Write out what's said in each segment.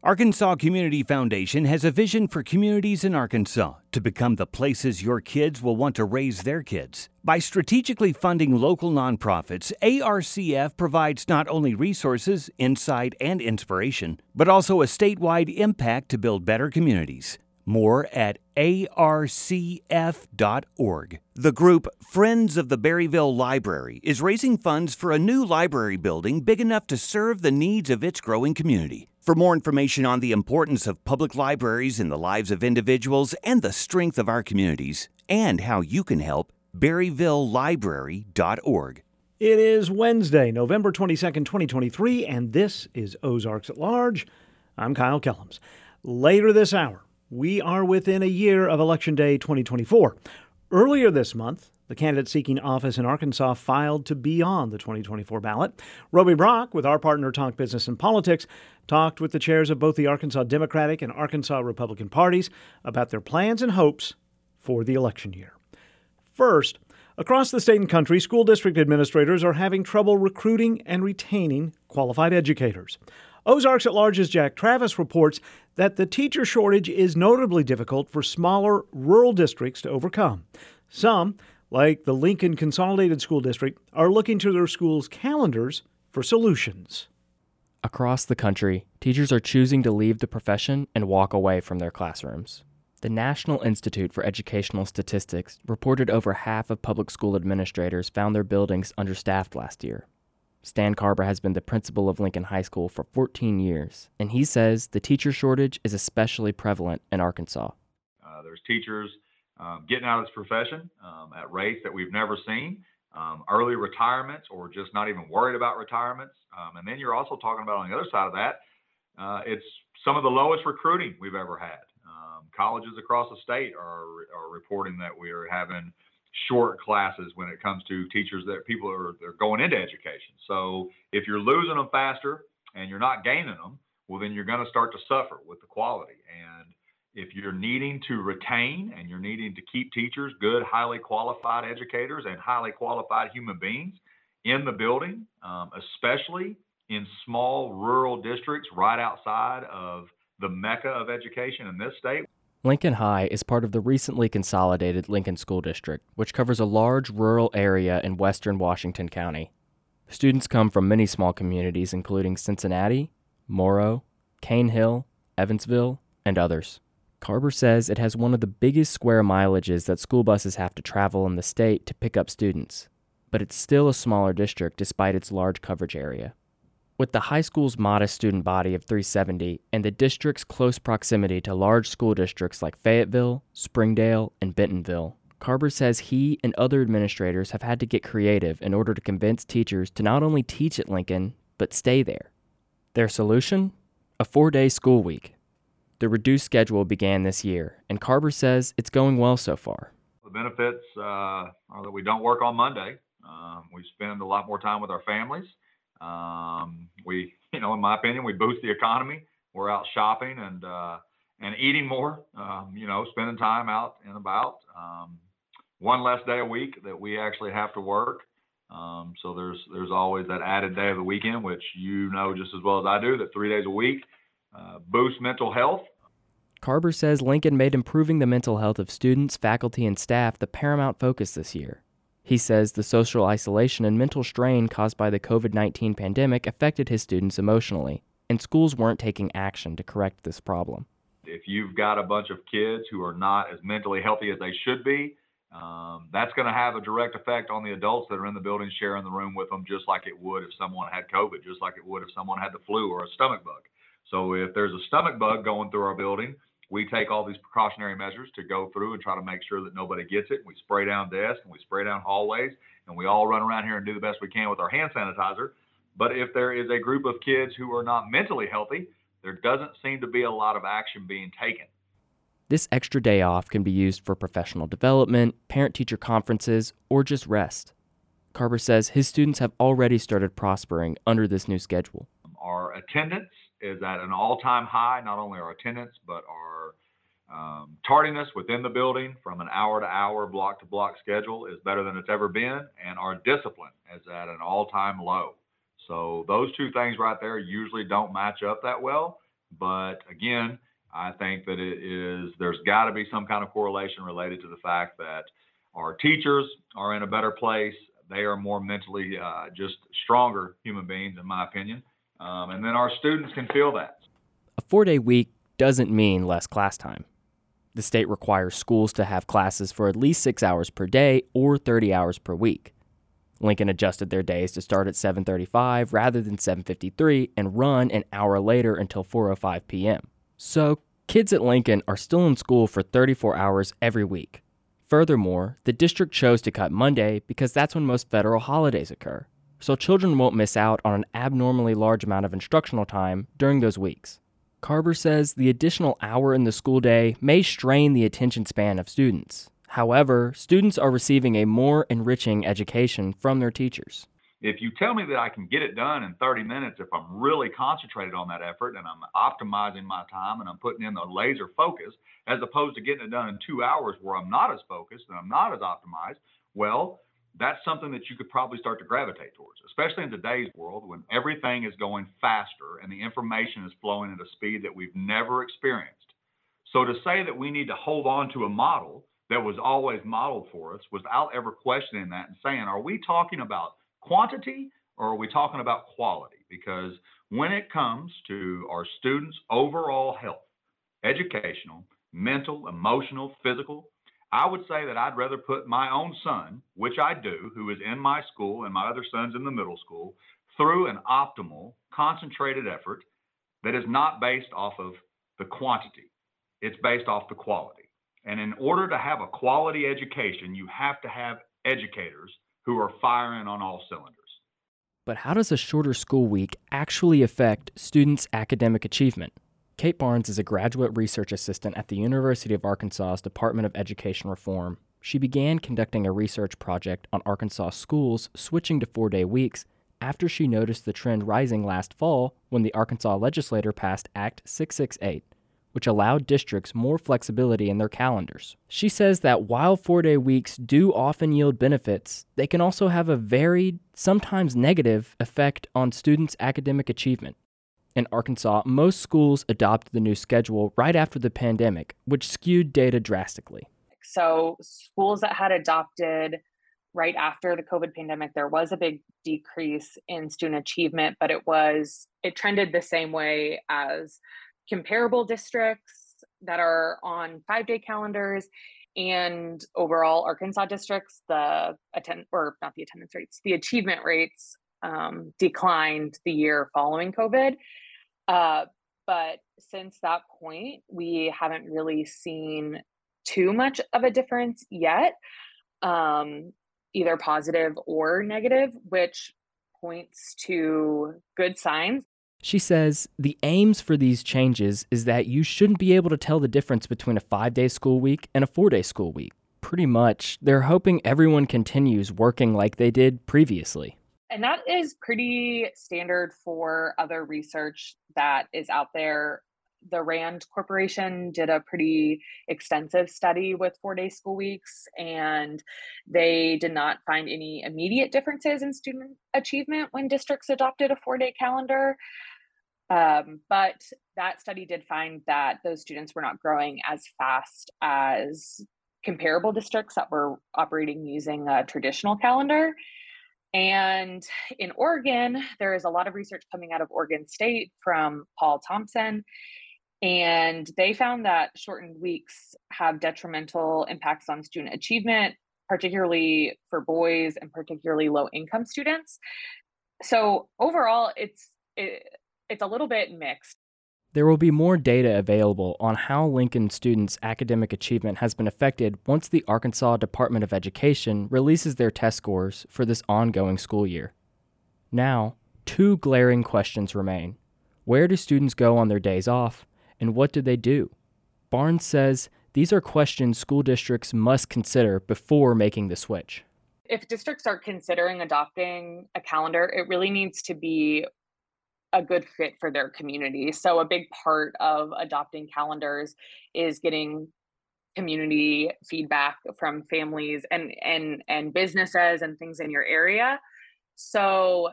Arkansas Community Foundation has a vision for communities in Arkansas to become the places your kids will want to raise their kids. By strategically funding local nonprofits, ARCF provides not only resources, insight, and inspiration, but also a statewide impact to build better communities. More at arcf.org. The group Friends of the Berryville Library is raising funds for a new library building big enough to serve the needs of its growing community. For more information on the importance of public libraries in the lives of individuals and the strength of our communities, and how you can help, berryvillelibrary.org. It is Wednesday, November 22nd, 2023, and this is Ozarks at Large. I'm Kyle Kellums. Later this hour, we are within a year of Election Day 2024. Earlier this month, the candidate seeking office in Arkansas filed to be on the 2024 ballot. Roby Brock, with our partner Talk Business and Politics, talked with the chairs of both the Arkansas Democratic and Arkansas Republican parties about their plans and hopes for the election year. First, across the state and country, school district administrators are having trouble recruiting and retaining qualified educators. Ozarks at Large's Jack Travis reports that the teacher shortage is notably difficult for smaller rural districts to overcome. Some, like the Lincoln Consolidated School District, are looking to their schools' calendars for solutions. Across the country, teachers are choosing to leave the profession and walk away from their classrooms. The National Institute for Educational Statistics reported over half of public school administrators found their buildings understaffed last year. Stan Carber has been the principal of Lincoln High School for 14 years, and he says the teacher shortage is especially prevalent in Arkansas. Uh, there's teachers um, getting out of this profession um, at rates that we've never seen, um, early retirements, or just not even worried about retirements. Um, and then you're also talking about on the other side of that, uh, it's some of the lowest recruiting we've ever had. Um, colleges across the state are, are reporting that we are having short classes when it comes to teachers that people are they're going into education. So if you're losing them faster and you're not gaining them, well then you're going to start to suffer with the quality. And if you're needing to retain and you're needing to keep teachers, good, highly qualified educators and highly qualified human beings in the building, um, especially in small rural districts right outside of the mecca of education in this state. Lincoln High is part of the recently consolidated Lincoln School District, which covers a large rural area in western Washington County. Students come from many small communities, including Cincinnati, Morrow, Cane Hill, Evansville, and others. Carber says it has one of the biggest square mileages that school buses have to travel in the state to pick up students, but it's still a smaller district despite its large coverage area. With the high school's modest student body of 370 and the district's close proximity to large school districts like Fayetteville, Springdale, and Bentonville, Carber says he and other administrators have had to get creative in order to convince teachers to not only teach at Lincoln, but stay there. Their solution? A four day school week. The reduced schedule began this year, and Carber says it's going well so far. The benefits uh, are that we don't work on Monday. Um, we spend a lot more time with our families. Um, we, you know, in my opinion, we boost the economy. We're out shopping and uh, and eating more. Um, you know, spending time out and about. Um, one less day a week that we actually have to work. Um, so there's there's always that added day of the weekend, which you know just as well as I do that three days a week uh, boost mental health. Carber says Lincoln made improving the mental health of students, faculty, and staff the paramount focus this year. He says the social isolation and mental strain caused by the COVID 19 pandemic affected his students emotionally, and schools weren't taking action to correct this problem. If you've got a bunch of kids who are not as mentally healthy as they should be, um, that's going to have a direct effect on the adults that are in the building sharing the room with them, just like it would if someone had COVID, just like it would if someone had the flu or a stomach bug. So if there's a stomach bug going through our building, we take all these precautionary measures to go through and try to make sure that nobody gets it. We spray down desks and we spray down hallways and we all run around here and do the best we can with our hand sanitizer. But if there is a group of kids who are not mentally healthy, there doesn't seem to be a lot of action being taken. This extra day off can be used for professional development, parent teacher conferences, or just rest. Carber says his students have already started prospering under this new schedule. Our attendance is at an all-time high. Not only our attendance, but our um, tardiness within the building from an hour to hour, block to block schedule is better than it's ever been, and our discipline is at an all-time low. So those two things right there usually don't match up that well. But again, I think that it is, there's got to be some kind of correlation related to the fact that our teachers are in a better place. They are more mentally uh, just stronger human beings, in my opinion. Um, and then our students can feel that. A four day week doesn't mean less class time. The state requires schools to have classes for at least six hours per day or 30 hours per week. Lincoln adjusted their days to start at 7:35 rather than 7:53 and run an hour later until 4:05 p.m. So, kids at Lincoln are still in school for 34 hours every week. Furthermore, the district chose to cut Monday because that's when most federal holidays occur. So children won't miss out on an abnormally large amount of instructional time during those weeks. Carver says the additional hour in the school day may strain the attention span of students. However, students are receiving a more enriching education from their teachers. If you tell me that I can get it done in 30 minutes, if I'm really concentrated on that effort and I'm optimizing my time and I'm putting in the laser focus, as opposed to getting it done in two hours where I'm not as focused and I'm not as optimized, well, that's something that you could probably start to gravitate towards, especially in today's world when everything is going faster and the information is flowing at a speed that we've never experienced. So to say that we need to hold on to a model that was always modeled for us without ever questioning that and saying, are we talking about quantity or are we talking about quality? Because when it comes to our students' overall health, educational, mental, emotional, physical, I would say that I'd rather put my own son, which I do, who is in my school and my other son's in the middle school, through an optimal, concentrated effort that is not based off of the quantity. It's based off the quality. And in order to have a quality education, you have to have educators who are firing on all cylinders. But how does a shorter school week actually affect students' academic achievement? Kate Barnes is a graduate research assistant at the University of Arkansas's Department of Education Reform. She began conducting a research project on Arkansas schools switching to four day weeks after she noticed the trend rising last fall when the Arkansas legislature passed Act 668 which allowed districts more flexibility in their calendars. She says that while four day weeks do often yield benefits, they can also have a varied, sometimes negative, effect on students' academic achievement. In Arkansas, most schools adopted the new schedule right after the pandemic, which skewed data drastically. So, schools that had adopted right after the COVID pandemic, there was a big decrease in student achievement, but it was, it trended the same way as comparable districts that are on five day calendars and overall Arkansas districts, the attend or not the attendance rates, the achievement rates um, declined the year following COVID. Uh, but since that point, we haven't really seen too much of a difference yet, um, either positive or negative, which points to good signs. She says the aims for these changes is that you shouldn't be able to tell the difference between a five day school week and a four day school week. Pretty much, they're hoping everyone continues working like they did previously. And that is pretty standard for other research that is out there. The RAND Corporation did a pretty extensive study with four day school weeks, and they did not find any immediate differences in student achievement when districts adopted a four day calendar. Um, but that study did find that those students were not growing as fast as comparable districts that were operating using a traditional calendar. And in Oregon, there is a lot of research coming out of Oregon State from Paul Thompson. And they found that shortened weeks have detrimental impacts on student achievement, particularly for boys and particularly low income students. So overall, it's it, it's a little bit mixed. There will be more data available on how Lincoln students' academic achievement has been affected once the Arkansas Department of Education releases their test scores for this ongoing school year. Now, two glaring questions remain. Where do students go on their days off, and what do they do? Barnes says these are questions school districts must consider before making the switch. If districts are considering adopting a calendar, it really needs to be a good fit for their community. So a big part of adopting calendars is getting community feedback from families and and and businesses and things in your area. So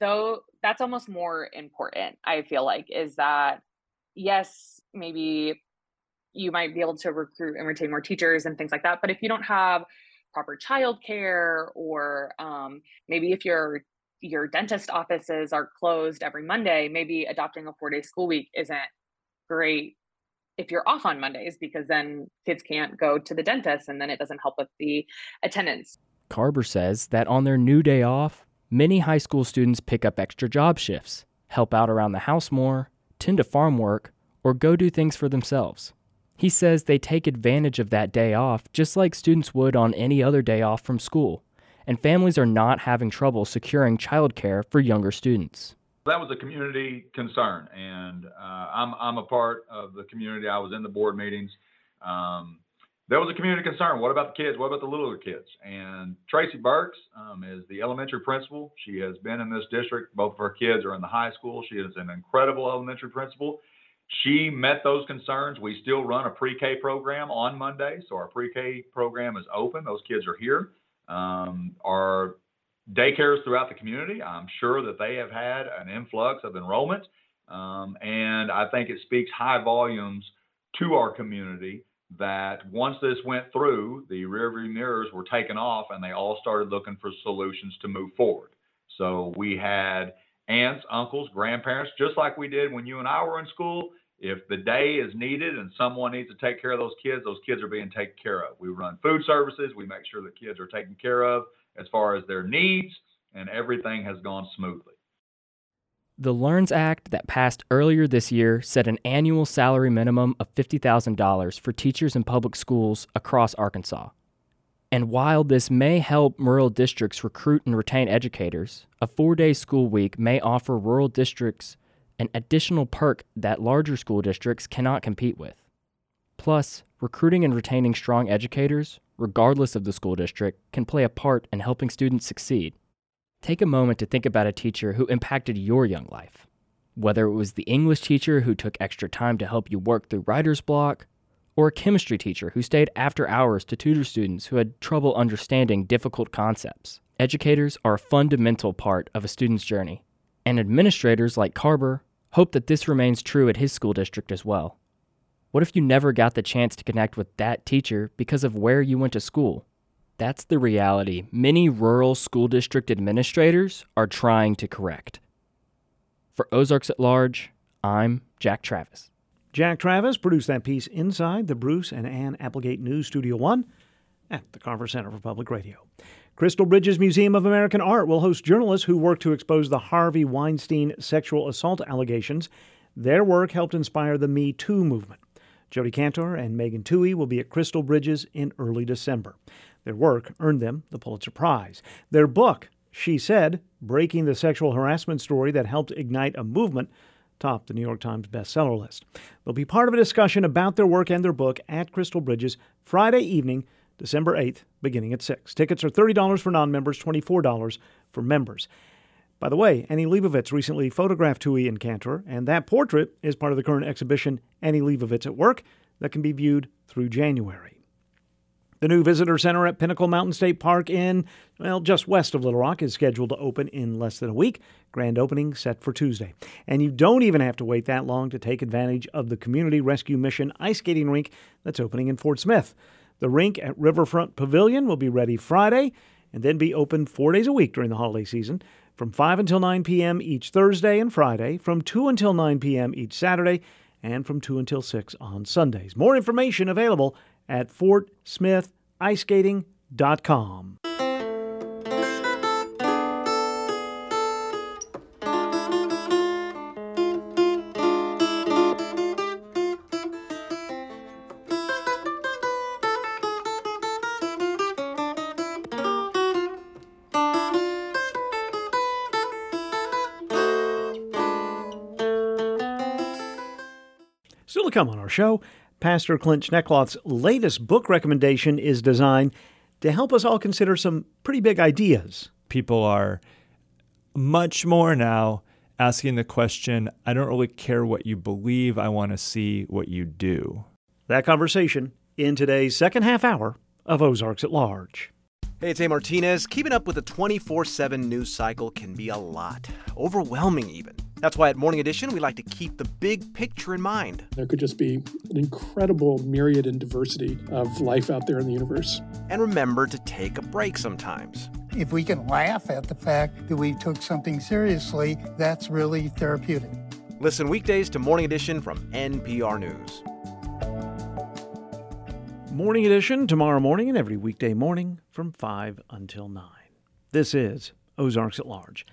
though that's almost more important, I feel like, is that yes, maybe you might be able to recruit and retain more teachers and things like that. But if you don't have proper childcare, or um, maybe if your your dentist offices are closed every Monday, maybe adopting a four day school week isn't great if you're off on Mondays because then kids can't go to the dentist and then it doesn't help with the attendance. Carber says that on their new day off, many high school students pick up extra job shifts, help out around the house more, tend to farm work, or go do things for themselves. He says they take advantage of that day off just like students would on any other day off from school, and families are not having trouble securing childcare for younger students. That was a community concern, and uh, I'm, I'm a part of the community. I was in the board meetings. Um, there was a community concern. What about the kids? What about the littler kids? And Tracy Burks um, is the elementary principal. She has been in this district. Both of her kids are in the high school. She is an incredible elementary principal. She met those concerns. We still run a pre-K program on Monday, so our pre-K program is open. Those kids are here. Um, our daycares throughout the community, I'm sure that they have had an influx of enrollment, um, and I think it speaks high volumes to our community that once this went through, the rearview mirrors were taken off, and they all started looking for solutions to move forward. So we had aunts, uncles, grandparents, just like we did when you and I were in school. If the day is needed and someone needs to take care of those kids, those kids are being taken care of. We run food services. We make sure the kids are taken care of as far as their needs, and everything has gone smoothly. The LEARNS Act that passed earlier this year set an annual salary minimum of $50,000 for teachers in public schools across Arkansas. And while this may help rural districts recruit and retain educators, a four day school week may offer rural districts an additional perk that larger school districts cannot compete with. Plus, recruiting and retaining strong educators, regardless of the school district, can play a part in helping students succeed. Take a moment to think about a teacher who impacted your young life. Whether it was the English teacher who took extra time to help you work through writer's block, or a chemistry teacher who stayed after hours to tutor students who had trouble understanding difficult concepts. Educators are a fundamental part of a student's journey, and administrators like Carber hope that this remains true at his school district as well. What if you never got the chance to connect with that teacher because of where you went to school? That's the reality many rural school district administrators are trying to correct. For Ozarks at Large, I'm Jack Travis. Jack Travis produced that piece inside the Bruce and Ann Applegate News Studio 1 at the Carver Center for Public Radio. Crystal Bridges Museum of American Art will host journalists who work to expose the Harvey Weinstein sexual assault allegations. Their work helped inspire the Me Too movement. Jodi Kantor and Megan Twohey will be at Crystal Bridges in early December. Their work earned them the Pulitzer Prize. Their book, She Said, Breaking the Sexual Harassment Story That Helped Ignite a Movement, topped the New York Times bestseller list. They'll be part of a discussion about their work and their book at Crystal Bridges Friday evening December 8th, beginning at 6. Tickets are $30 for non members, $24 for members. By the way, Annie Leibovitz recently photographed Twohey and Kantor, and that portrait is part of the current exhibition Annie Leibovitz at Work that can be viewed through January. The new visitor center at Pinnacle Mountain State Park in, well, just west of Little Rock is scheduled to open in less than a week. Grand opening set for Tuesday. And you don't even have to wait that long to take advantage of the Community Rescue Mission ice skating rink that's opening in Fort Smith. The rink at Riverfront Pavilion will be ready Friday and then be open four days a week during the holiday season from 5 until 9 p.m. each Thursday and Friday, from 2 until 9 p.m. each Saturday, and from 2 until 6 on Sundays. More information available at fortsmithiceskating.com. to come on our show, Pastor Clint Schnekloth's latest book recommendation is designed to help us all consider some pretty big ideas. People are much more now asking the question I don't really care what you believe, I want to see what you do. That conversation in today's second half hour of Ozarks at Large. Hey, it's A. Martinez. Keeping up with the 24 7 news cycle can be a lot, overwhelming even. That's why at Morning Edition, we like to keep the big picture in mind. There could just be an incredible myriad and diversity of life out there in the universe. And remember to take a break sometimes. If we can laugh at the fact that we took something seriously, that's really therapeutic. Listen weekdays to Morning Edition from NPR News. Morning Edition tomorrow morning and every weekday morning from 5 until 9. This is Ozarks at Large.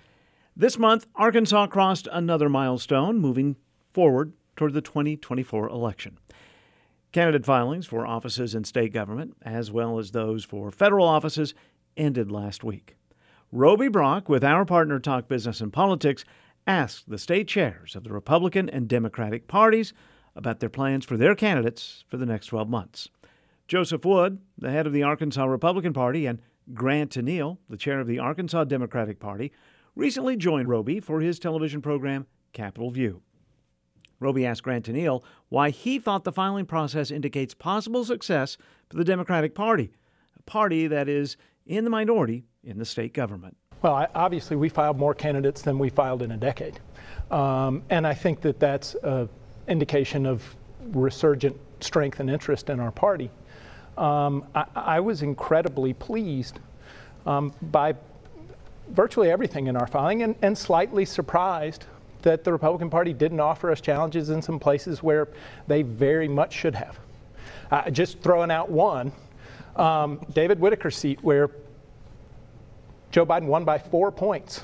This month, Arkansas crossed another milestone, moving forward toward the 2024 election. Candidate filings for offices in state government, as well as those for federal offices, ended last week. Roby Brock, with our partner Talk Business and Politics, asked the state chairs of the Republican and Democratic parties about their plans for their candidates for the next 12 months. Joseph Wood, the head of the Arkansas Republican Party, and Grant Tennille, the chair of the Arkansas Democratic Party, recently joined Roby for his television program Capital View. Roby asked Grant Tennille why he thought the filing process indicates possible success for the Democratic Party, a party that is in the minority in the state government. Well, I, obviously, we filed more candidates than we filed in a decade. Um, and I think that that's an indication of resurgent strength and interest in our party um, I, I, was incredibly pleased um, by virtually everything in our filing and, and, slightly surprised that the Republican Party didn't offer us challenges in some places where they very much should have. Uh, just throwing out one um, David Whitaker's seat, where Joe Biden won by four points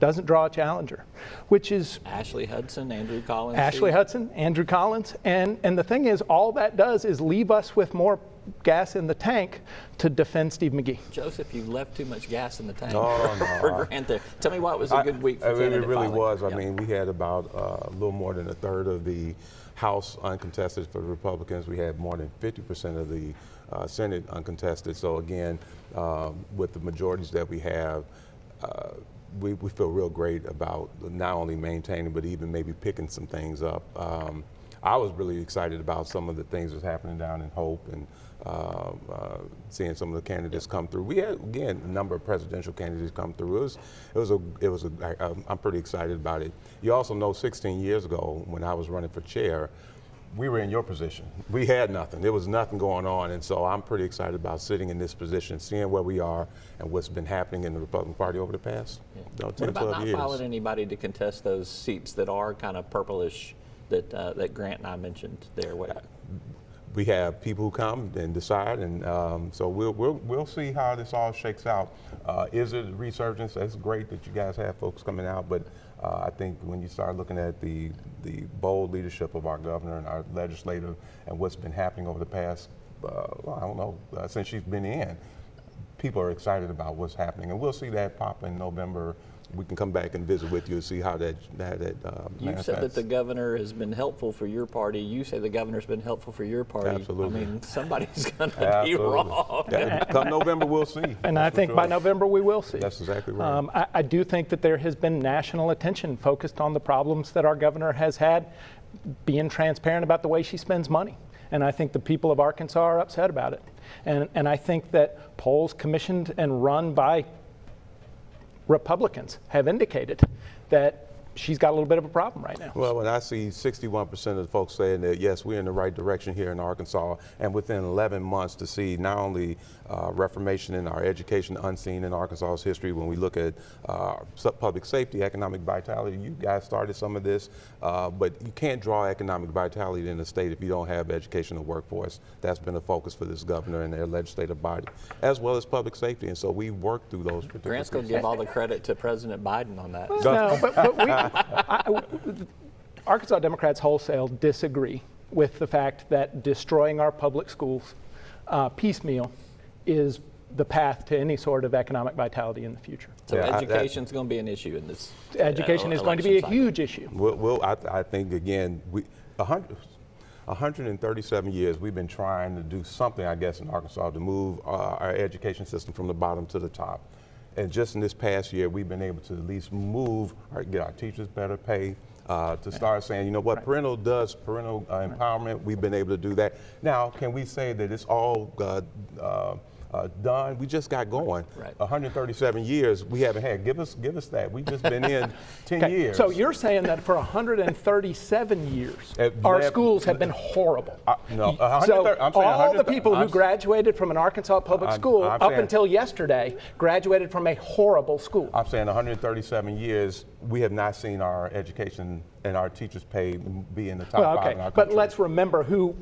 doesn't draw a challenger, which is Ashley Hudson, Andrew Collins. Ashley Hudson, Andrew Collins, and and the thing is, all that does is leave us with more gas in the tank to defend Steve Magie. Joseph, you left too much gas in the tank no, for, no. for Grant there. Tell me why it was a good week for I, I mean, It really filing. was. I mean, we had about uh, a little more than a third of the House uncontested for the Republicans. We had more than 50% of the uh, Senate uncontested. So again, um, with the majorities that we have, uh, we, we feel real great about not only maintaining, but even maybe picking some things up. Um, I was really excited about some of the things that's happening down in Hope and uh, uh, seeing some of the candidates come through. We had again a number of presidential candidates come through. It was it was a it was a I, I'm pretty excited about it. You also know 16 years ago when I was running for chair, we were in your position. We had nothing. There was nothing going on, and so I'm pretty excited about sitting in this position, seeing where we are and what's been happening in the Republican Party over the past yeah. you know, 10, what about 12 not years. anybody to contest those seats that are kind of purplish that uh, that Grant and I mentioned there? What, we have people who come and decide, and um, so we'll, we'll, we'll see how this all shakes out. Uh, is it a resurgence? That's great that you guys have folks coming out, but uh, I think when you start looking at the, the bold leadership of our governor and our legislative and what's been happening over the past, uh, well, I don't know, uh, since she's been in, people are excited about what's happening. And we'll see that pop in November we can come back and visit with you and see how that how that. Uh, you said that the governor has been helpful for your party. You say the governor's been helpful for your party. Absolutely. I mean, somebody's going to be wrong. Yeah, come November, we'll see. And I think sure. by November we will see. That's exactly right. Um, I, I do think that there has been national attention focused on the problems that our governor has had, being transparent about the way she spends money. And I think the people of Arkansas are upset about it. And, and I think that polls commissioned and run by Republicans have indicated that she's got a little bit of a problem right now. Well, when I see 61% of the folks saying that, yes, we're in the right direction here in Arkansas, and within 11 months to see not only uh, reformation in our education unseen in Arkansas's history, when we look at uh, public safety, economic vitality, you guys started some of this, uh, but you can't draw economic vitality in the state if you don't have educational workforce. That's been a focus for this governor and their legislative body, as well as public safety. And so we work through those particular Grant's going to give all the credit to President Biden on that. No, but, but we, I, Arkansas Democrats wholesale disagree with the fact that destroying our public schools uh, piecemeal is the path to any sort of economic vitality in the future. So yeah, education is going to be an issue in this. Education uh, is going to be a cycle. huge issue. Well, well I, I, think again, we 100, 137 years we've been trying to do something, I guess, in Arkansas to move uh, our education system from the bottom to the top. And just in this past year, we've been able to at least move, or get our teachers better pay, uh, to start saying, you know what, right. parental does parental uh, empowerment. We've been able to do that. Now, can we say that it's all uh, uh done. We just got going. Right. 137 years we haven't had. Give us, give us that. We've just been in 10 Okay, years. So you're saying that for 137 years, Uh, our lab- schools have been horrible. Uh, no, So I'm saying all the people who I'm- graduated from an Arkansas public I'm- school I'm up saying- until yesterday graduated from a horrible school. I'm saying 137 years, we have not seen our education and our teachers' pay be in the top Well, five okay, in our but let's remember who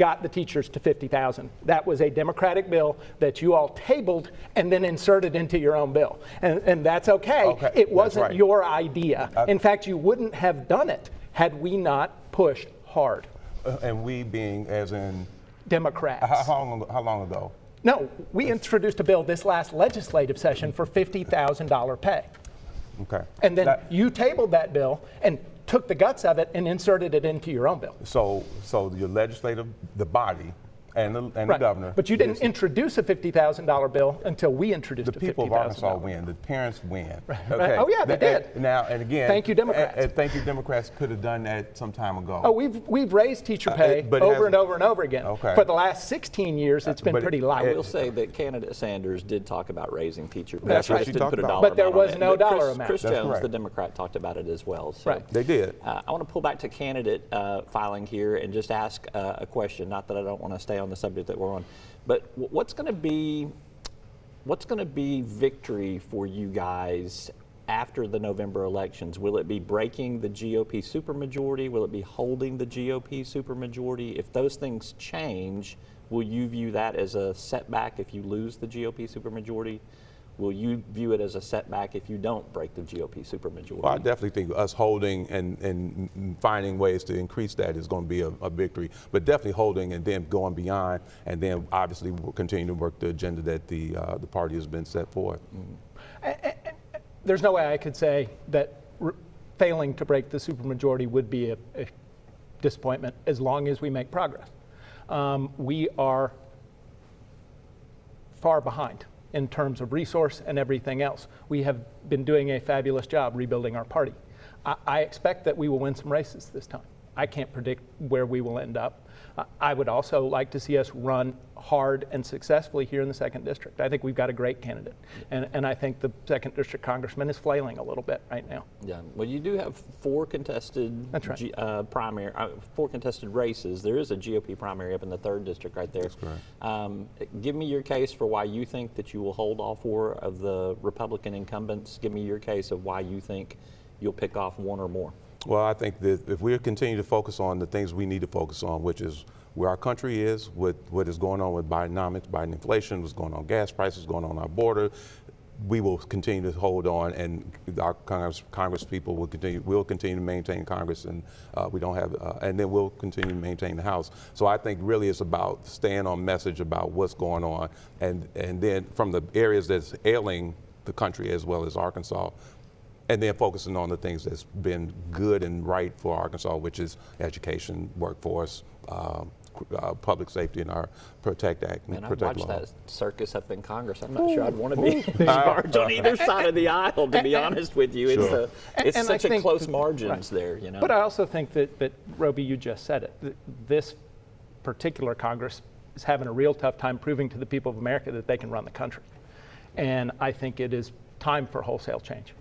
got the teachers to 50,000. That was a Democratic bill that you all tabled and then inserted into your own bill. And, and that's okay. Okay, It wasn't right. your idea. Uh, In fact, you wouldn't have done it had we not pushed hard. Uh, and we being as in Democrats. how, how long how long ago? No, we introduced a bill this last legislative session for $50,000 pay. Okay. And then That- you tabled that bill and took the guts of it and inserted it into your own bill. so so your legislative the body and the and the governor. But you didn't is- introduce a $50,000 bill until we introduced the a people of Arkansas win. The parents win. right. Oh, yeah, they That- did. Now and again. Thank you, Democrats. And, and thank you, Democrats. Could have done that some time ago. Oh, we've we've raised teacher Uh, pay it- but it over and over and over again. Okay. For the last 16 years, it's been but it- pretty I will say that candidate Sanders did talk about raising teacher pay. That's what Just she didn't talked put a about. dollar But there was no But dollar Chris, amount. Chris That's Jones, correct. the Democrat, talked about it as well. So. Right. They did. Uh, I want to pull back to candidate uh, filing here and just ask uh, a question. Not that I don't want to stay on the subject that we're on, but what's going to be what's going to be victory for you guys after the November elections? Will it be breaking the GOP supermajority? Will it be holding the GOP supermajority? If those things change, will you view that as a setback if you lose the GOP supermajority? Will you view it as a setback if you don't break the GOP supermajority? Well, I definitely think us holding and, and finding ways to increase that is going to be a, a victory. But definitely holding and then going beyond, and then obviously we'll continue to work the agenda that the uh, the party has been set forth. There's no way I could say that r- failing to break the supermajority would be a, a disappointment as long as we make progress. Um, we are far behind in terms of resource and everything else. We have been doing a fabulous job rebuilding our party. I, I expect that we will win some races this time. I can't predict where we will end up. Uh, I would also like to see us run hard and successfully here in the second district. I think we've got a great candidate, and, and I think the second district congressman is flailing a little bit right now. Yeah, well, you do have four contested That's right. G- uh, primary, uh, four contested races. There is a GOP primary up in the third district right there. That's correct. Um, give me your case for why you think that you will hold all four of the Republican incumbents. Give me your case of why you think you'll pick off one or more. Well, I think that if we continue to focus on the things we need to focus on, which is where our country is, with what is going on with Bidenomics, Biden inflation, what's going on gas prices, going on our border, we will continue to hold on, and our Congress, Congress people will continue. We'll continue to maintain Congress, and uh, we don't have, uh, and then we'll continue to maintain the House. So I think really it's about staying on message about what's going on, and and then from the areas that's ailing the country as well as Arkansas, and then focusing on the things that's been good and right for Arkansas, which is education, workforce, um, uh, public safety, and our Protect Act. and And I Protect watched Law. that circus up in Congress. I'm not sure I'd want to be in charge on either side of the aisle. To be honest with you, it's a, it's And I such a close margins right. there. You know. But I also think that, that Roby, you just said it. This particular Congress is having a real tough time proving to the people of America that they can run the country. And I think it is time for wholesale change.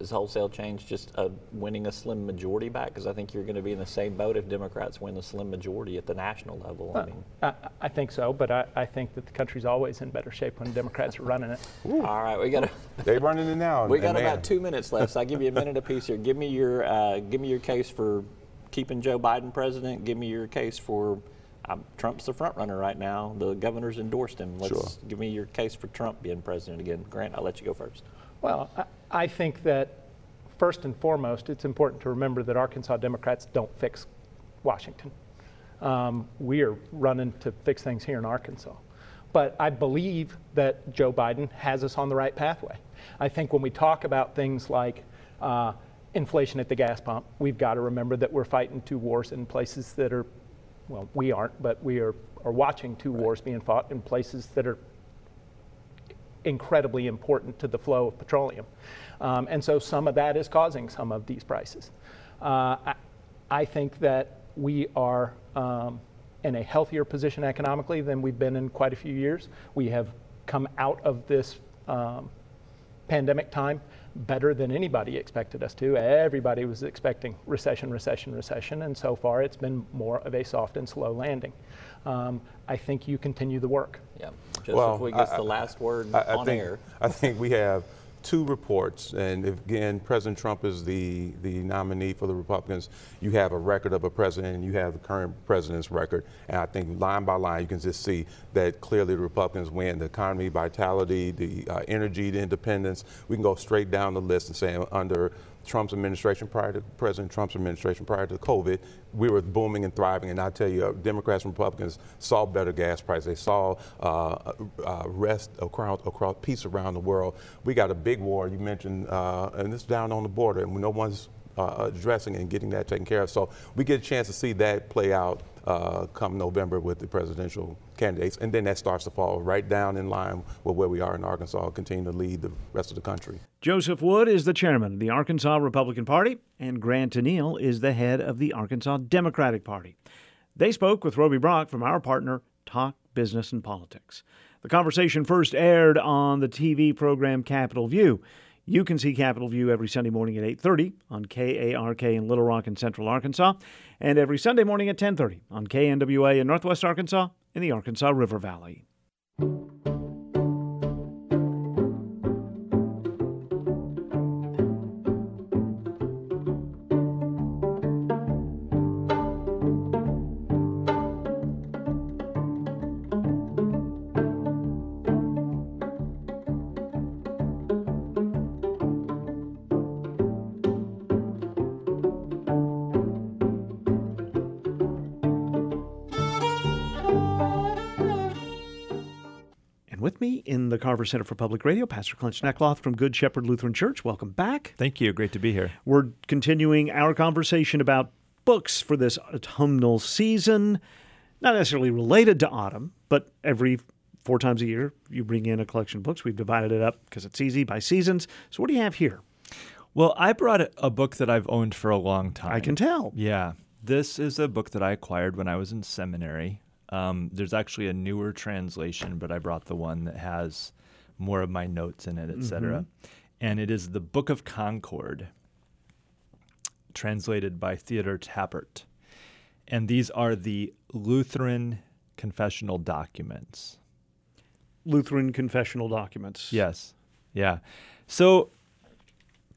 Is wholesale change just uh, winning a slim majority back? Because I think you're going to be in the same boat if Democrats win a slim majority at the national level. I mean, I, I think so, but I, I think that the country's always in better shape when Democrats are running it. all right, we got to. They running it now. We got man, about two minutes left, so I'll give you a minute apiece here. Give me your uh, give me your case for keeping Joe Biden president. Give me your case for um, Trump's the front runner right now. The governor's endorsed him. Let's Sure. give me your case for Trump being president again. Grant, I'll let you go first. Well, I, I think that first and foremost, it's important to remember that Arkansas Democrats don't fix Washington. Um, we are running to fix things here in Arkansas. But I believe that Joe Biden has us on the right pathway. I think when we talk about things like uh, inflation at the gas pump, we've got to remember that we're fighting two wars in places that are, well, we aren't, but we are, are watching two wars being fought in places that are incredibly important to the flow of petroleum. Um, and so some of that is causing some of these prices. Uh, I, I think that we are um, in a healthier position economically than we've been in quite a few years. We have come out of this um, pandemic time better than anybody expected us to. Everybody was expecting recession, recession, recession, and so far it's been more of a soft and slow landing. Um, I think you continue the work. Yeah, Joseph, well, we get the last word I, I on think, air. I think we have two reports, and if, again, President Trump is the, the nominee for the Republicans, you have a record of a president, and you have the current president's record. And I think line by line, you can just see that clearly the Republicans win the economy, vitality, the uh, energy, the independence. We can go straight down the list and say under Trump's administration, prior to President Trump's administration, prior to COVID, we were booming and thriving. And I tell you, uh, Democrats and Republicans saw better gas prices. They saw uh, uh, rest across, across peace around the world. We got a big war. You mentioned, uh, and it's down on the border, and no one's uh, addressing and getting that taken care of. So we get a chance to see that play out uh, come November with the presidential candidates, and then that starts to fall right down in line with where we are in Arkansas, continue to lead the rest of the country. Joseph Wood is the chairman of the Arkansas Republican Party, and Grant Tennille is the head of the Arkansas Democratic Party. They spoke with Roby Brock from our partner, Talk Business and Politics. The conversation first aired on the TV program Capital View. You can see Capital View every Sunday morning at 8:30 on KARK in Little Rock and Central Arkansas, and every Sunday morning at 10:30 on KNWA in Northwest Arkansas in the Arkansas River Valley. Carver Center for Public Radio, Pastor Clint Schnekloth from Good Shepherd Lutheran Church. Welcome back. Thank you. Great to be here. We're continuing our conversation about books for this autumnal season, not necessarily related to autumn, but every four times a year you bring in a collection of books. We've divided it up because it's easy by seasons. So, what do you have here? Well, I brought a book that I've owned for a long time. I can tell. Yeah. This is a book that I acquired when I was in seminary. Um, there's actually a newer translation, but I brought the one that has more of my notes in it, etc. Mm-hmm. And it is the Book of Concord, translated by Theodore Tappert. And these are the Lutheran confessional documents. Lutheran confessional documents. Yes. Yeah. So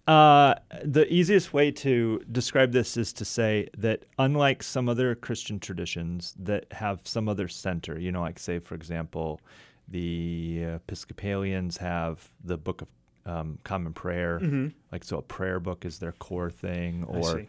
uh, the easiest way to describe this is to say that unlike some other Christian traditions that have some other center, you know, like say, for example, the Episcopalians have the Book of um, Common Prayer, mm-hmm. like so a prayer book is their core thing, or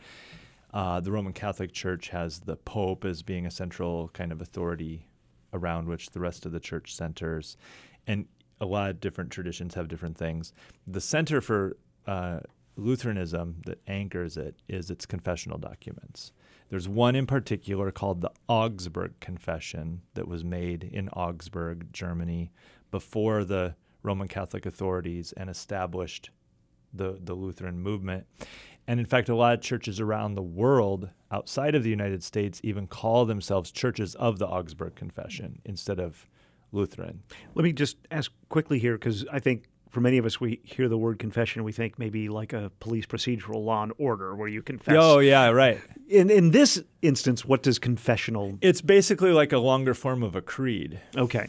uh, the Roman Catholic Church has the Pope as being a central kind of authority around which the rest of the church centers, and a lot of different traditions have different things. The center for uh, Lutheranism that anchors it is its confessional documents. There's one in particular called the Augsburg Confession that was made in Augsburg, Germany, before the Roman Catholic authorities and established the, the Lutheran movement. And in fact, a lot of churches around the world outside of the United States even call themselves churches of the Augsburg Confession instead of Lutheran. Let me just ask quickly here because I think for many of us, we hear the word confession, we think maybe like a police procedural law and order where you confess. Oh, yeah, right. In in this instance, what does confessional? It's basically like a longer form of a creed. Okay.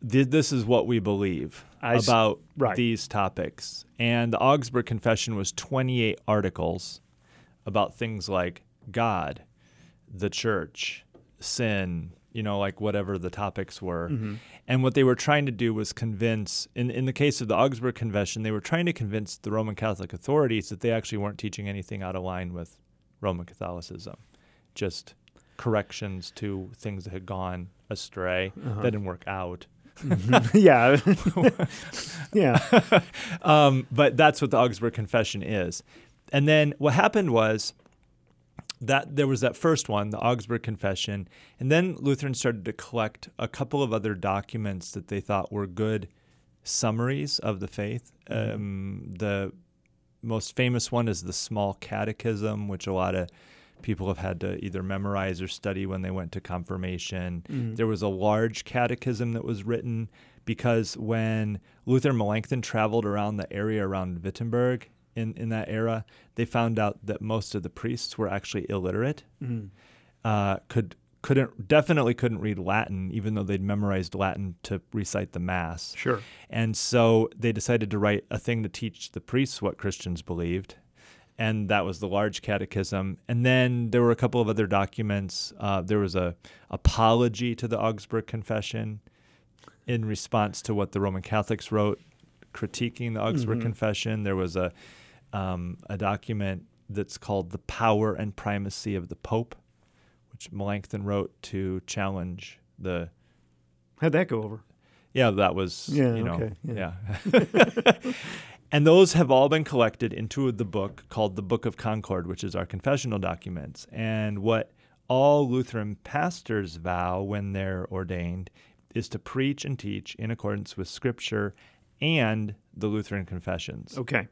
This is what we believe I about right. these topics. And the Augsburg Confession was 28 articles about things like God, the church, sin, you know, like whatever the topics were. Mm-hmm. And what they were trying to do was convince, in, in the case of the Augsburg Confession, they were trying to convince the Roman Catholic authorities that they actually weren't teaching anything out of line with Roman Catholicism, just corrections to things that had gone astray uh-huh. that didn't work out. Mm-hmm. yeah. yeah. um, but that's what the Augsburg Confession is. And then what happened was that there was that first one, the Augsburg Confession, and then Lutherans started to collect a couple of other documents that they thought were good summaries of the faith. Mm-hmm. Um, the most famous one is the Small Catechism, which a lot of people have had to either memorize or study when they went to confirmation. Mhm. There was a large catechism that was written because when Luther Melanchthon traveled around the area around Wittenberg in, in that era, they found out that most of the priests were actually illiterate. Mhm. Uh, could couldn't definitely couldn't read Latin, even though they'd memorized Latin to recite the mass. Sure. And so they decided to write a thing to teach the priests what Christians believed. And that was the large catechism. And then there were a couple of other documents. Uh, there was a apology to the Augsburg Confession in response to what the Roman Catholics wrote, critiquing the Augsburg Mhm. Confession. There was a um, a document that's called "The Power and Primacy of the Pope," which Melanchthon wrote to challenge the How'd that go over? yeah, that was Yeah, you know, okay, yeah. yeah. and those have all been collected into the book called the Book of Concord, which is our confessional documents. And what all Lutheran pastors vow when they're ordained is to preach and teach in accordance with Scripture and the Lutheran confessions. Okay.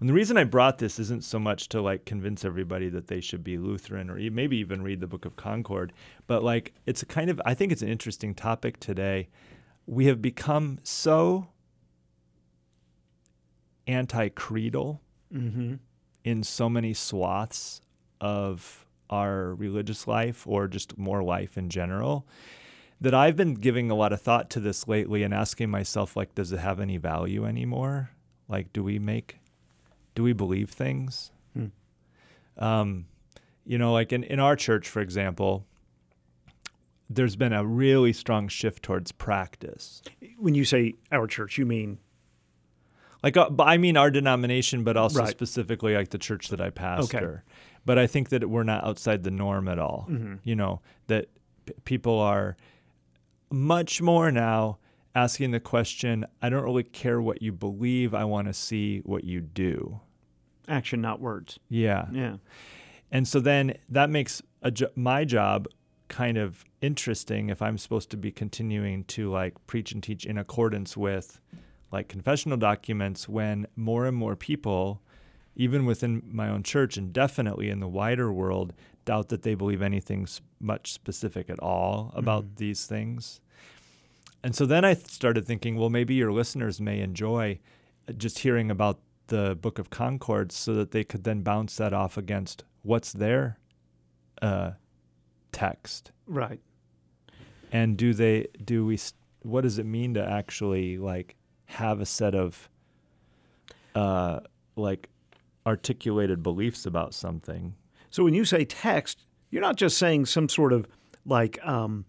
And the reason I brought this isn't so much to like convince everybody that they should be Lutheran or e- maybe even read the Book of Concord, but like it's a kind of I think it's an interesting topic today. We have become so anti-creedal Mm-hmm. in so many swaths of our religious life or just more life in general that I've been giving a lot of thought to this lately and asking myself like does it have any value anymore? Like do we make do we believe things? Hmm. Um, you know, like in, in our church, for example, there's been a really strong shift towards practice. When you say our church, you mean Like, uh, I mean our denomination, but also Right. specifically like the church that I pastor. But I think that we're not outside the norm at all. Mhm. You know, that p- people are much more now asking the question I don't really care what you believe, I want to see what you do. Action, not words. Yeah. Yeah. And so then that makes a jo- my job kind of interesting if I'm supposed to be continuing to like preach and teach in accordance with like confessional documents when more and more people even within my own church and definitely in the wider world doubt that they believe anything much specific at all about Mhm. these things. And so then I started thinking, well, maybe your listeners may enjoy uh, just hearing about the Book of Concord so that they could then bounce that off against what's their uh, text. Right. And do they, do we, what does it mean to actually like have a set of uh, like articulated beliefs about something? So when you say text, you're not just saying some sort of like um,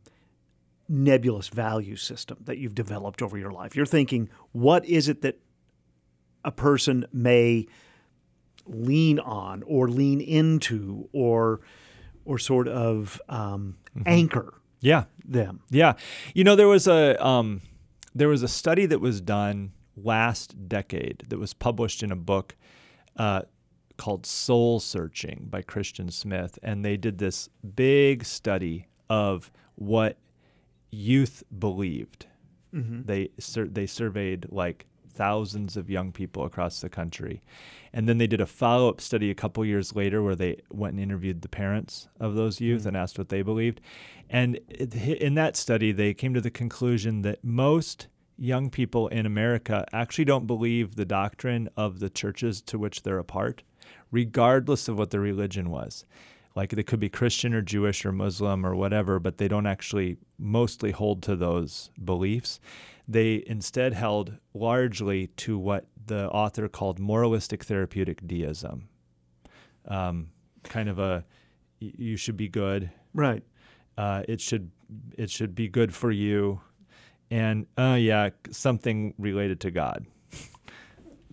nebulous value system that you've developed over your life. You're thinking, what is it that a person may lean on or lean into or or sort of um, anchor Yeah. them? Yeah. You know, there was a um, there was a study that was done last decade that was published in a book uh, called Soul Searching by Christian Smith, and they did this big study of what youth believed. Mhm. They sur- they surveyed like thousands of young people across the country, and then they did a follow up study a couple years later where they went and interviewed the parents of those youth Mhm. and asked what they believed. And in that study, they came to the conclusion that most young people in America actually don't believe the doctrine of the churches to which they're a part, regardless of what their religion was. Like they could be Christian or Jewish or Muslim or whatever, but they don't actually mostly hold to those beliefs. They instead held largely to what the author called moralistic therapeutic deism. Um, kind of a you should be good, Right. uh, it should it should be good for you, and uh, yeah, something related to God.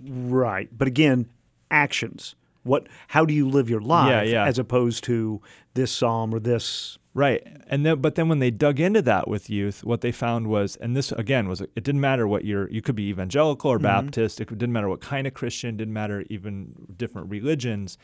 Right. But again, actions. What? How do you live your life? yeah. yeah. As opposed to this psalm or this. Right. And then but then when they dug into that with youth, what they found was and this again was it didn't matter what you're you could be evangelical or Mhm. Baptist, it didn't matter what kind of Christian, didn't matter even different religions.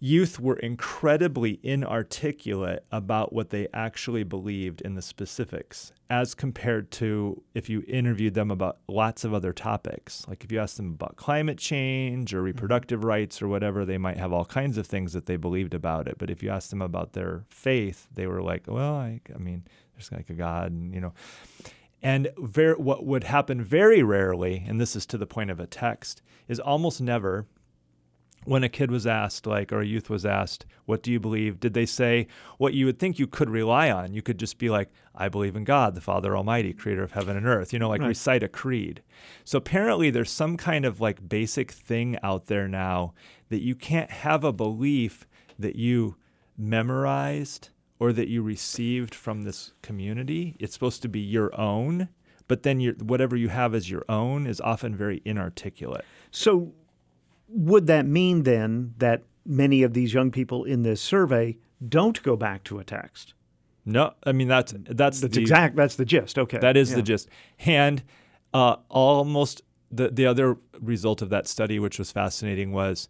Youth were incredibly inarticulate about what they actually believed in the specifics, as compared to if you interviewed them about lots of other topics. Like if you asked them about climate change or mm-hmm. reproductive rights or whatever, they might have all kinds of things that they believed about it. But if you asked them about their faith, they were like, well, I, I mean, there's like a God, and you know. And ver- what would happen very rarely, and this is to the point of a text, is almost never when a kid was asked, like, or a youth was asked, what do you believe? Did they say what you would think you could rely on? You could just be like, I believe in God, the Father Almighty, creator of heaven and earth, you know, like right. recite a creed. So apparently there's some kind of like basic thing out there now that you can't have a belief that you memorized or that you received from this community. It's supposed to be your own, but then your, whatever you have as your own is often very inarticulate. So, would that mean then that many of these young people in this survey don't go back to a text? No, I mean that's that's that's the, exact. That's the gist. Okay, that is yeah. the gist. And uh, almost the the other result of that study, which was fascinating, was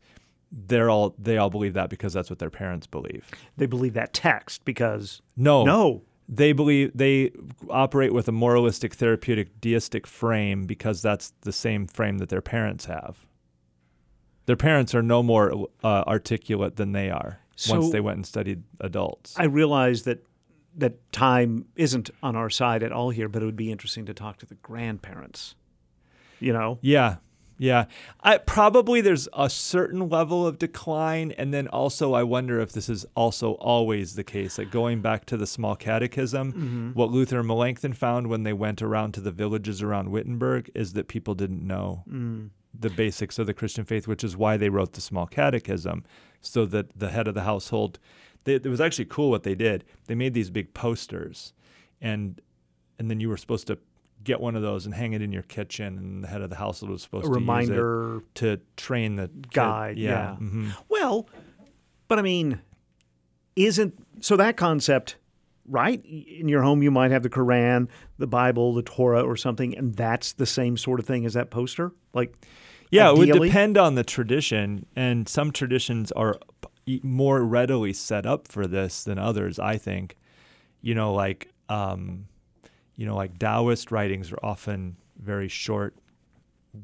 they're all they all believe that because that's what their parents believe. They believe that text because no, no, they believe they operate with a moralistic, therapeutic, deistic frame because that's the same frame that their parents have. Their parents are no more uh, articulate than they are so once they went and studied adults. I realize that that time isn't on our side at all here, but it would be interesting to talk to the grandparents. You know? Yeah, yeah, I probably there's a certain level of decline, and then also I wonder if this is also always the case. Like going back to the small catechism, mm-hmm. what Luther and Melanchthon found when they went around to the villages around Wittenberg is that people didn't know mm. The basics of the Christian faith, which is why they wrote the small catechism, so that the head of the household. They, it was actually cool what they did. They made these big posters, and and then you were supposed to get one of those and hang it in your kitchen. And the head of the household was supposed a to reminder use it to train the guide. Kid. Yeah. yeah. Mm-hmm. Well, but I mean, isn't so that concept right? In your home, you might have the Quran, the Bible, the Torah, or something, and that's the same sort of thing as that poster. Like, yeah, ideally? it would depend on the tradition, and some traditions are more readily set up for this than others. I think, you know, like. Um, you know, like Taoist writings are often very short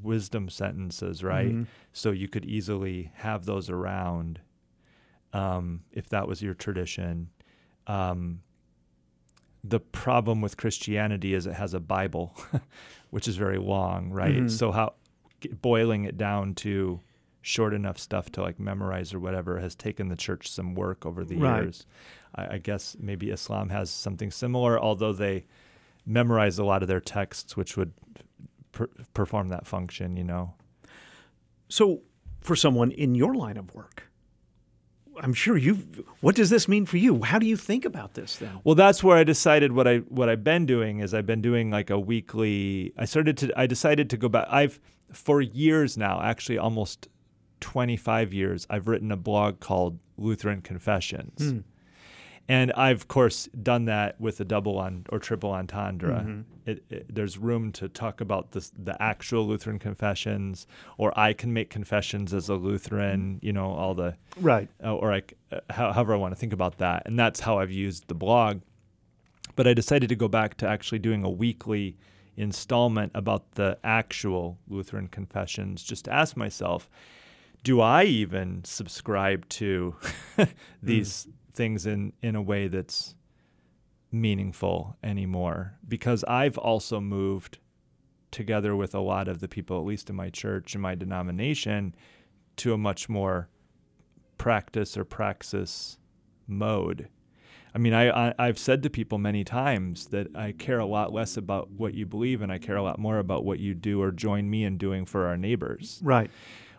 wisdom sentences, right? Mm-hmm. So you could easily have those around um, if that was your tradition. Um, the problem with Christianity is it has a Bible, which is very long, right? Mm-hmm. So how boiling it down to short enough stuff to like memorize or whatever has taken the church some work over the right. years. I, I guess maybe Islam has something similar, although they memorize a lot of their texts, which would per- perform that function, you know. So, for someone in your line of work, I'm sure you. What does this mean for you? How do you think about this then? Well, that's where I decided what I what I've been doing is I've been doing like a weekly. I started to. I decided to go back. I've for years now, actually almost 25 years. I've written a blog called Lutheran Confessions. Mm. And I've of course done that with a double on or triple entendre. Mm-hmm. It, it, there's room to talk about this, the actual Lutheran confessions, or I can make confessions as a Lutheran. You know, all the right, uh, or like uh, however I want to think about that, and that's how I've used the blog. But I decided to go back to actually doing a weekly installment about the actual Lutheran confessions, just to ask myself, do I even subscribe to these? Mm things in in a way that's meaningful anymore because I've also moved together with a lot of the people at least in my church and my denomination to a much more practice or praxis mode. I mean, I, I have said to people many times that I care a lot less about what you believe and I care a lot more about what you do or join me in doing for our neighbors. Right.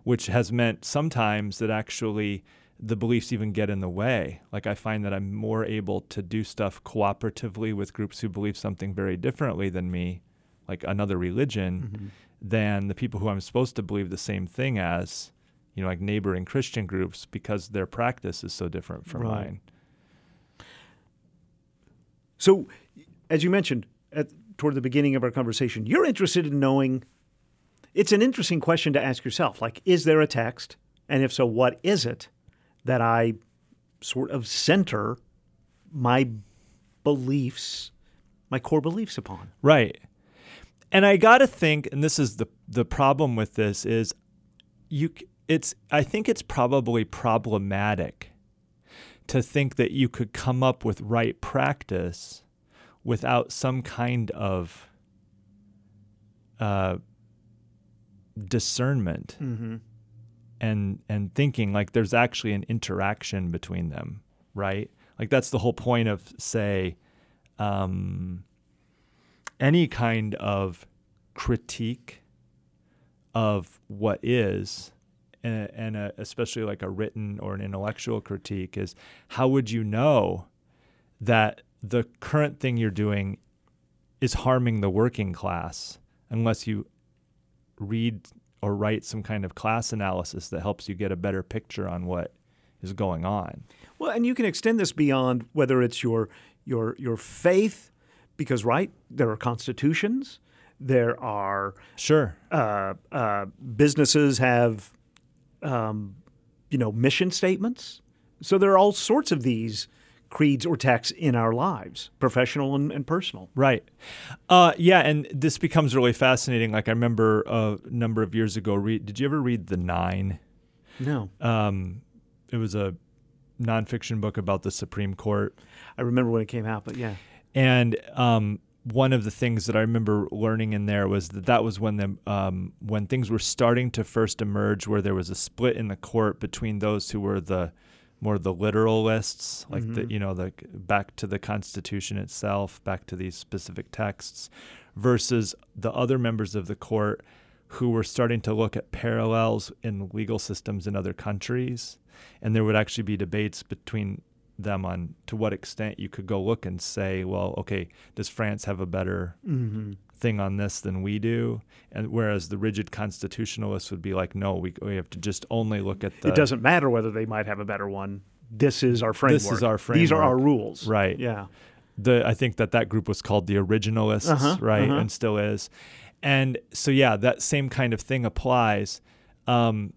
Which has meant sometimes that actually the beliefs even get in the way. Like I find that I'm more able to do stuff cooperatively with groups who believe something very differently than me, like another religion, mm-hmm. than the people who I'm supposed to believe the same thing as, you know, like neighboring Christian groups because their practice is so different from right. mine. So, as you mentioned at, toward the beginning of our conversation, you're interested in knowing. It's an interesting question to ask yourself. Like, is there a text? And if so, what is it? that I sort of center my beliefs, my core beliefs upon. Right. And I got to think and this is the the problem with this is you it's I think it's probably problematic to think that you could come up with right practice without some kind of uh, discernment mm-hmm. and and thinking like there's actually an interaction between them, right? Like that's the whole point of say um, any kind of critique of what is and, and a, especially like a written or an intellectual critique is how would you know that the current thing you're doing is harming the working class unless you read or write some kind of class analysis that helps you get a better picture on what is going on. Well, and you can extend this beyond whether it's your your your faith, because right there are constitutions, there are sure uh, uh, businesses have um, you know, mission statements. So there are all sorts of these creeds or texts in our lives, professional and, and personal. Right. Uh, yeah, and this becomes really fascinating. Like I remember a number of years ago. Read, did you ever read The Nine? No. Um, it was a nonfiction book about the Supreme Court. I remember when it came out, but yeah. And um, one of the things that I remember learning in there was that that was when the um, when things were starting to first emerge, where there was a split in the court between those who were the more the literalists, like mm-hmm. the you know the back to the Constitution itself, back to these specific texts, versus the other members of the court who were starting to look at parallels in legal systems in other countries, and there would actually be debates between them on to what extent you could go look and say, well, okay, does France have a better mm-hmm. thing on this than we do? And whereas the rigid constitutionalists would be like, no, we, we have to just only look at the. It doesn't matter whether they might have a better one. This is our framework. This is our framework. These are our rules. Right. Yeah. The I think that that group was called the originalists, uh-huh, right, uh-huh. and still is. And so yeah, that same kind of thing applies. Um,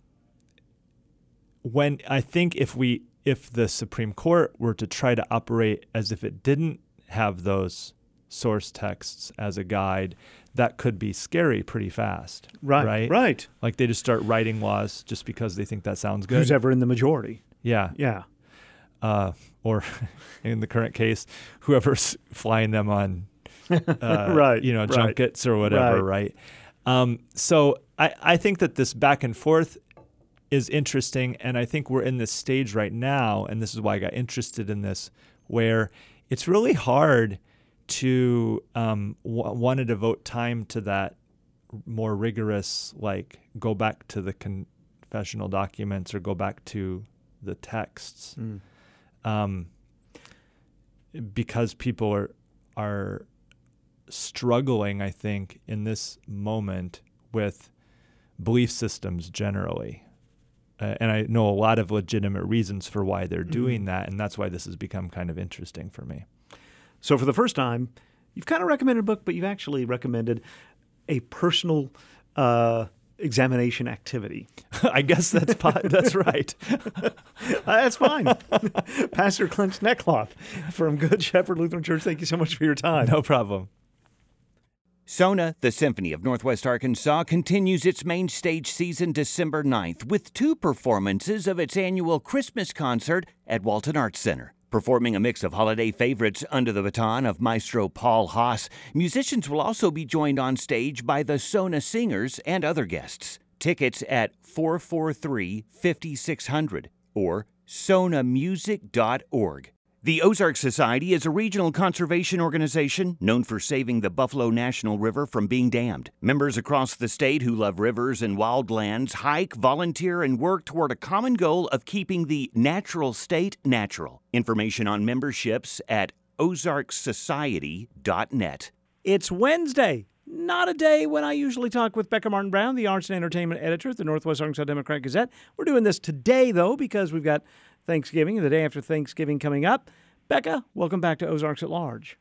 when I think if we if the Supreme Court were to try to operate as if it didn't have those source texts as a guide, that could be scary pretty fast. Right. Right. Right. Like they just start writing laws just because they think that sounds good. Who's ever in the majority? Yeah. Yeah. Uh, or in the current case, whoever's flying them on, uh, right, you know, right. junkets or whatever, right? right? Um, so I, I think that this back and forth is interesting. And I think we're in this stage right now, and this is why I got interested in this, where it's really hard to um, w- want to devote time to that more rigorous, like go back to the confessional documents or go back to the texts, mm. um, because people are are struggling. I think in this moment with belief systems generally uh, and I know a lot of legitimate reasons for why they're Mm-hmm. doing mm. that, and that's why this has become kind of interesting for me. So, for the first time, you've kind of recommended a book, but you've actually recommended a personal uh, examination activity. I guess that's po- that's right. that's fine. Pastor Clint Schnekloth from Good Shepherd Lutheran Church. Thank you so much for your time. No problem. Sona, the Symphony of Northwest Arkansas, continues its main stage season December 9th with two performances of its annual Christmas concert at Walton Arts Center. Performing a mix of holiday favorites under the baton of Maestro Paul Haas, musicians will also be joined on stage by the Sona Singers and other guests. Tickets at 443 5600 or sonamusic.org. The Ozark Society is a regional conservation organization known for saving the Buffalo National River from being dammed. Members across the state who love rivers and wildlands hike, volunteer, and work toward a common goal of keeping the natural state natural. Information on memberships at ozarksociety.net. It's Wednesday. Not a day when I usually talk with Becca Martin Brown, the arts and entertainment editor at the Northwest Arkansas Democrat Gazette. We're doing this today, though, because we've got Thanksgiving, the day after Thanksgiving coming up. Becca, welcome back to Ozarks at Large.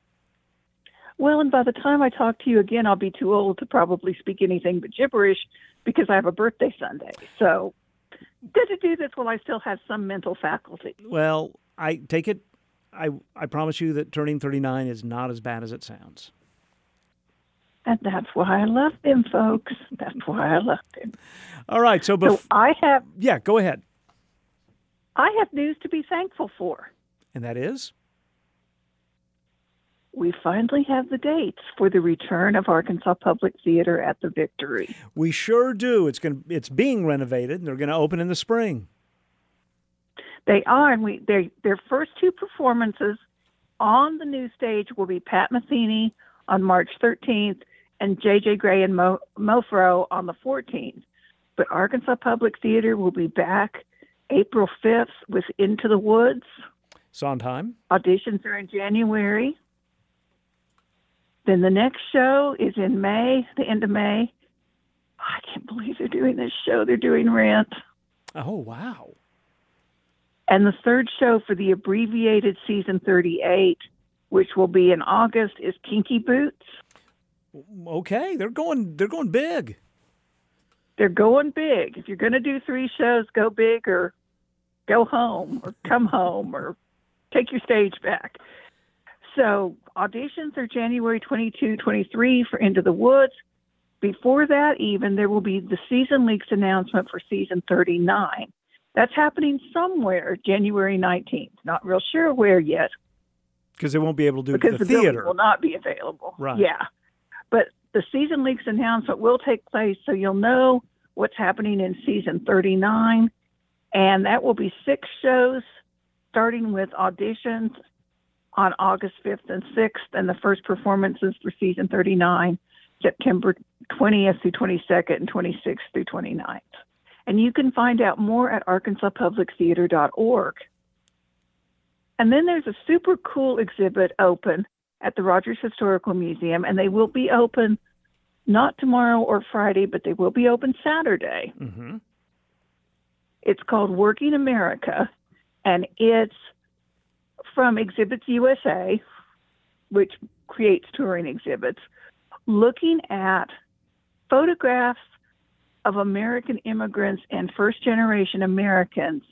Well, and by the time I talk to you again, I'll be too old to probably speak anything but gibberish because I have a birthday Sunday. So good to do this while I still have some mental faculty. Well, I take it. I I promise you that turning 39 is not as bad as it sounds. And that's why I love them, folks. That's why I love them. All right. So, So I have yeah, go ahead. I have news to be thankful for. And that is We finally have the dates for the return of Arkansas Public Theater at the Victory. we sure do. It's going to it's being renovated and they're going to open in the spring. They are, and we they their first two performances on the new stage will be Pat Metheny on March 13th and J.J. Grey and Mo, Mofro on the 14th. But Arkansas Public Theater will be back April 5th with Into the Woods. Sondheim. Auditions are in January. Then the next show is in May, the end of May. I can't believe they're doing this show. They're doing Rent. Oh, wow. And the third show for the abbreviated season 38, which will be in August, is Kinky Boots. Okay, they're going they're going big. They're going big. If you're going to do three shows, go big or go home or come home or take your stage back. So auditions are January 22, 23 for Into the Woods. Before that, even, there will be the season leaks announcement for season 39. That's happening somewhere January 19th. Not real sure where yet Because they won't be able to do because the, the, theater. will not be available. Right. Yeah. But the season leaks announcement will take place, so you'll know what's happening in season 39. And that will be six shows, starting with auditions on August 5th and 6th, and the first performances for season 39, September 20th through 22nd and 26th through 29th. And you can find out more at arkansaspublictheater.org. And then there's a super cool exhibit open at the Rogers Historical Museum, and they will be open not tomorrow or Friday, but they will be open Saturday. Mm-hmm. It's called Working America, and it's from Exhibits USA, which creates touring exhibits, looking at photographs of American immigrants and first generation Americans,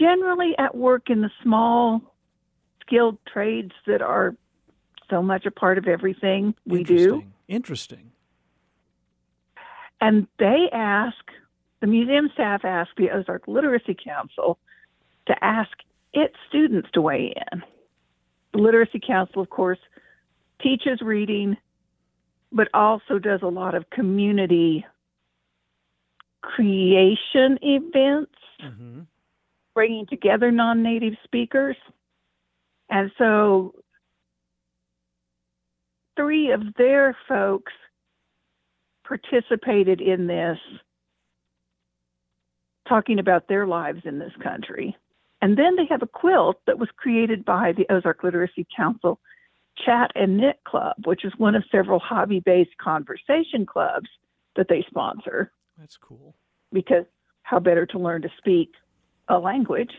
generally at work in the small skilled trades that are so much a part of everything we do. Interesting. Interesting. And they ask, the museum staff asked the Ozark Literacy Council to ask its students to weigh in. The Literacy Council, of course, teaches reading, but also does a lot of community creation events, Mm-hmm. bringing together non native speakers. And so three of their folks participated in this, talking about their lives in this country. And then they have a quilt that was created by the Ozark Literacy Council Chat and Knit Club, which is one of several hobby based conversation clubs that they sponsor That's cool. because how better to learn to speak a language?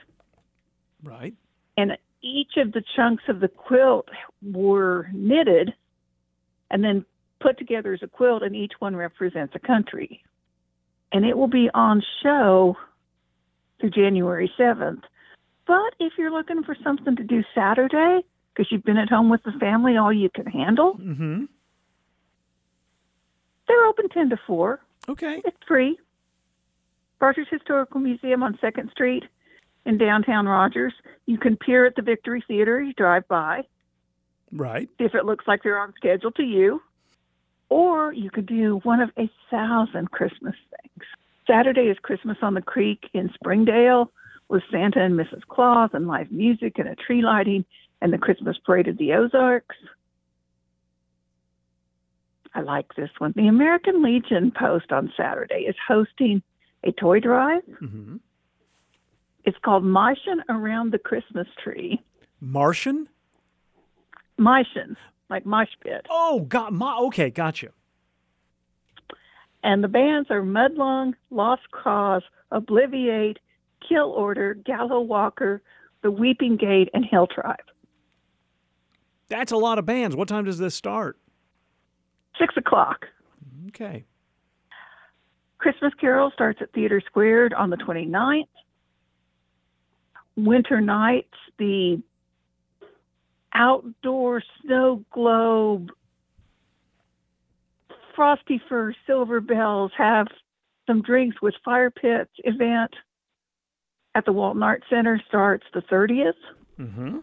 Right. and each of the chunks of the quilt were knitted and then put together as a quilt, and each one represents a country. And it will be on show through January 7th. But if you're looking for something to do Saturday, because you've been at home with the family, all you can handle, Mm-hmm. they're open 10 to 4. Okay. It's free. Rogers Historical Museum on 2nd Street in downtown Rogers. You can peer at the Victory Theater. You drive by. Right. if it looks like they're on schedule to you, or you could do one of a thousand Christmas things. Saturday is Christmas on the Creek in Springdale with Santa and Mrs. Claus and live music and a tree lighting and the Christmas parade of the Ozarks. I like this one. The American Legion Post on Saturday is hosting a toy drive. Mm-hmm. It's called Martian Around the Christmas Tree. Martian? Martian, like mosh pit. Oh, got my okay, gotcha. And the bands are Mudlong, Lost Cause, Obliviate, Kill Order, Gallow Walker, The Weeping Gate, and Hill Tribe. That's a lot of bands. What time does this start? Six o'clock. Okay. Christmas Carol starts at Theater Squared on the 29th. Winter Nights, the outdoor snow globe, Frosty Fur, Silver Bells have some drinks with fire pits event at the Walton Art Center starts the 30th. Mm-hmm.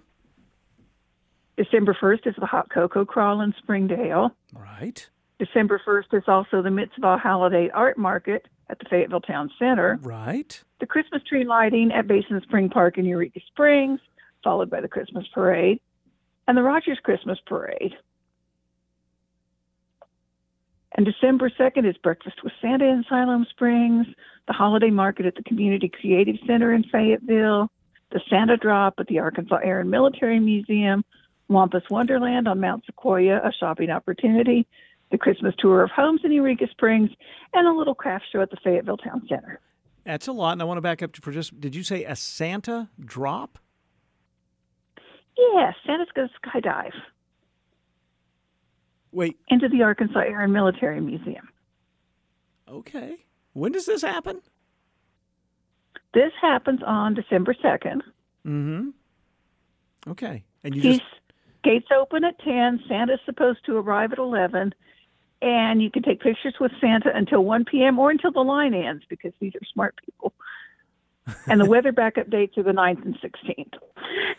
December 1st is the Hot Cocoa Crawl in Springdale. Right. December 1st is also the Mitzvah Holiday Art Market at the Fayetteville Town Center. Right. The Christmas tree lighting at Basin Spring Park in Eureka Springs, followed by the Christmas parade, and the Rogers Christmas Parade. And December 2nd is Breakfast with Santa in Siloam Springs, the Holiday Market at the Community Creative Center in Fayetteville, the Santa Drop at the Arkansas Air and Military Museum, Wampus Wonderland on Mount Sequoia, a shopping opportunity, the Christmas Tour of Homes in Eureka Springs, and a little craft show at the Fayetteville Town Center. That's a lot. And I want to back up for just, did you say a Santa drop? Yes, Santa's going to skydive. Wait. Into the Arkansas Air and Military Museum. Okay. When does this happen? This happens on December 2nd. Mm-hmm. Okay. And you He's, just gates open at 10. Santa's supposed to arrive at 11. And you can take pictures with Santa until 1 p.m. or until the line ends because these are smart people. And the weather backup dates are the 9th and 16th.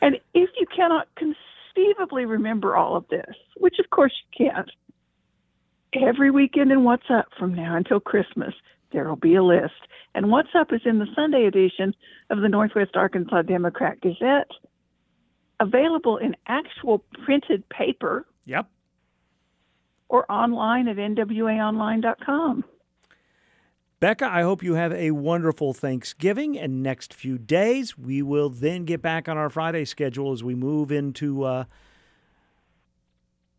And if you cannot conceivably remember all of this, which of course you can't, every weekend in What's Up from now until Christmas, there will be a list. And What's Up is in the Sunday edition of the Northwest Arkansas Democrat Gazette, available in actual printed paper. Yep. Or online at nwaonline.com. Becca, I hope you have a wonderful Thanksgiving and next few days. We will then get back on our Friday schedule as we move into, uh,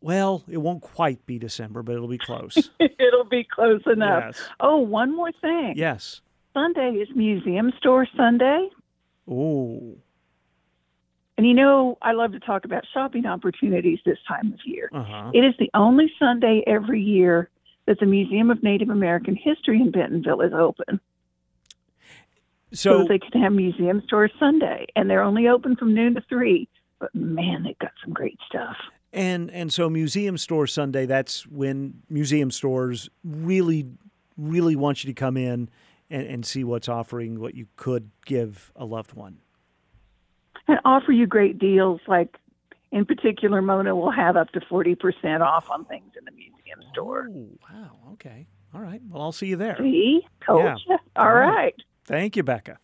well, it won't quite be December, but it'll be close. It'll be close enough. Yes. Oh, one more thing. yes. Sunday is Museum Store Sunday. Oh. And you know, I love to talk about shopping opportunities this time of year. Uh-huh. It is the only Sunday every year that the Museum of Native American History in Bentonville is open. So, that they can have museum stores Sunday, and they're only open from noon to three. But man, they've got some great stuff. and and so Museum Store Sunday, that's when museum stores really, really want you to come in and, and see what's offering what you could give a loved one. and offer you great deals. Like in particular, Mona will have up to forty percent off on things in the museum store. Oh, wow. Okay. All right. Well, I'll see you there. See, told Yeah. you. All All right. right. Thank you, Becca.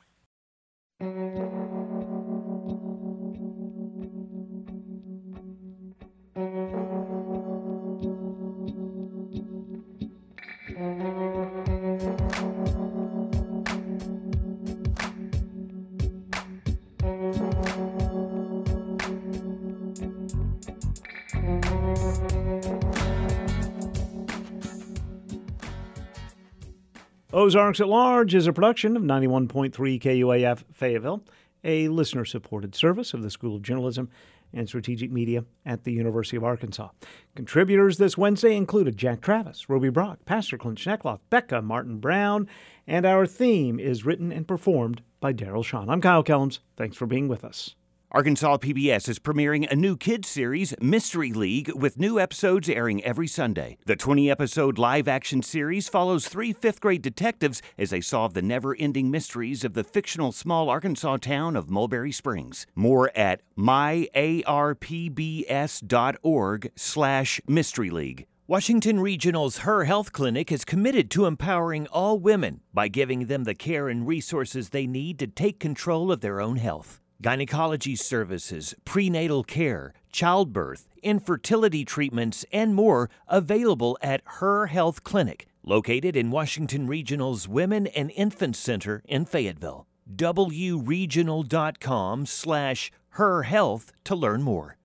Ozarks at Large is a production of 91.3 KUAF Fayetteville, a listener supported service of the School of Journalism and Strategic Media at the University of Arkansas. Contributors this Wednesday included Jack Travis, Ruby Brock, Pastor Clint Schnekloth, Becca Martin Brown, and our theme is written and performed by Daryl Shawn. I'm Kyle Kellums. Thanks for being with us. Arkansas PBS is premiering a new kids series, Mystery League, with new episodes airing every Sunday. The 20 episode live action series follows three fifth grade detectives as they solve the never ending mysteries of the fictional small Arkansas town of Mulberry Springs. More at myarpbs.org slash mystery league. Washington Regional's Her Health Clinic is committed to empowering all women by giving them the care and resources they need to take control of their own health. Gynecology services, prenatal care, childbirth, infertility treatments, and more available at Her Health Clinic, located in Washington Regional's Women and Infant Center in Fayetteville. wregional.com slash her health to learn more.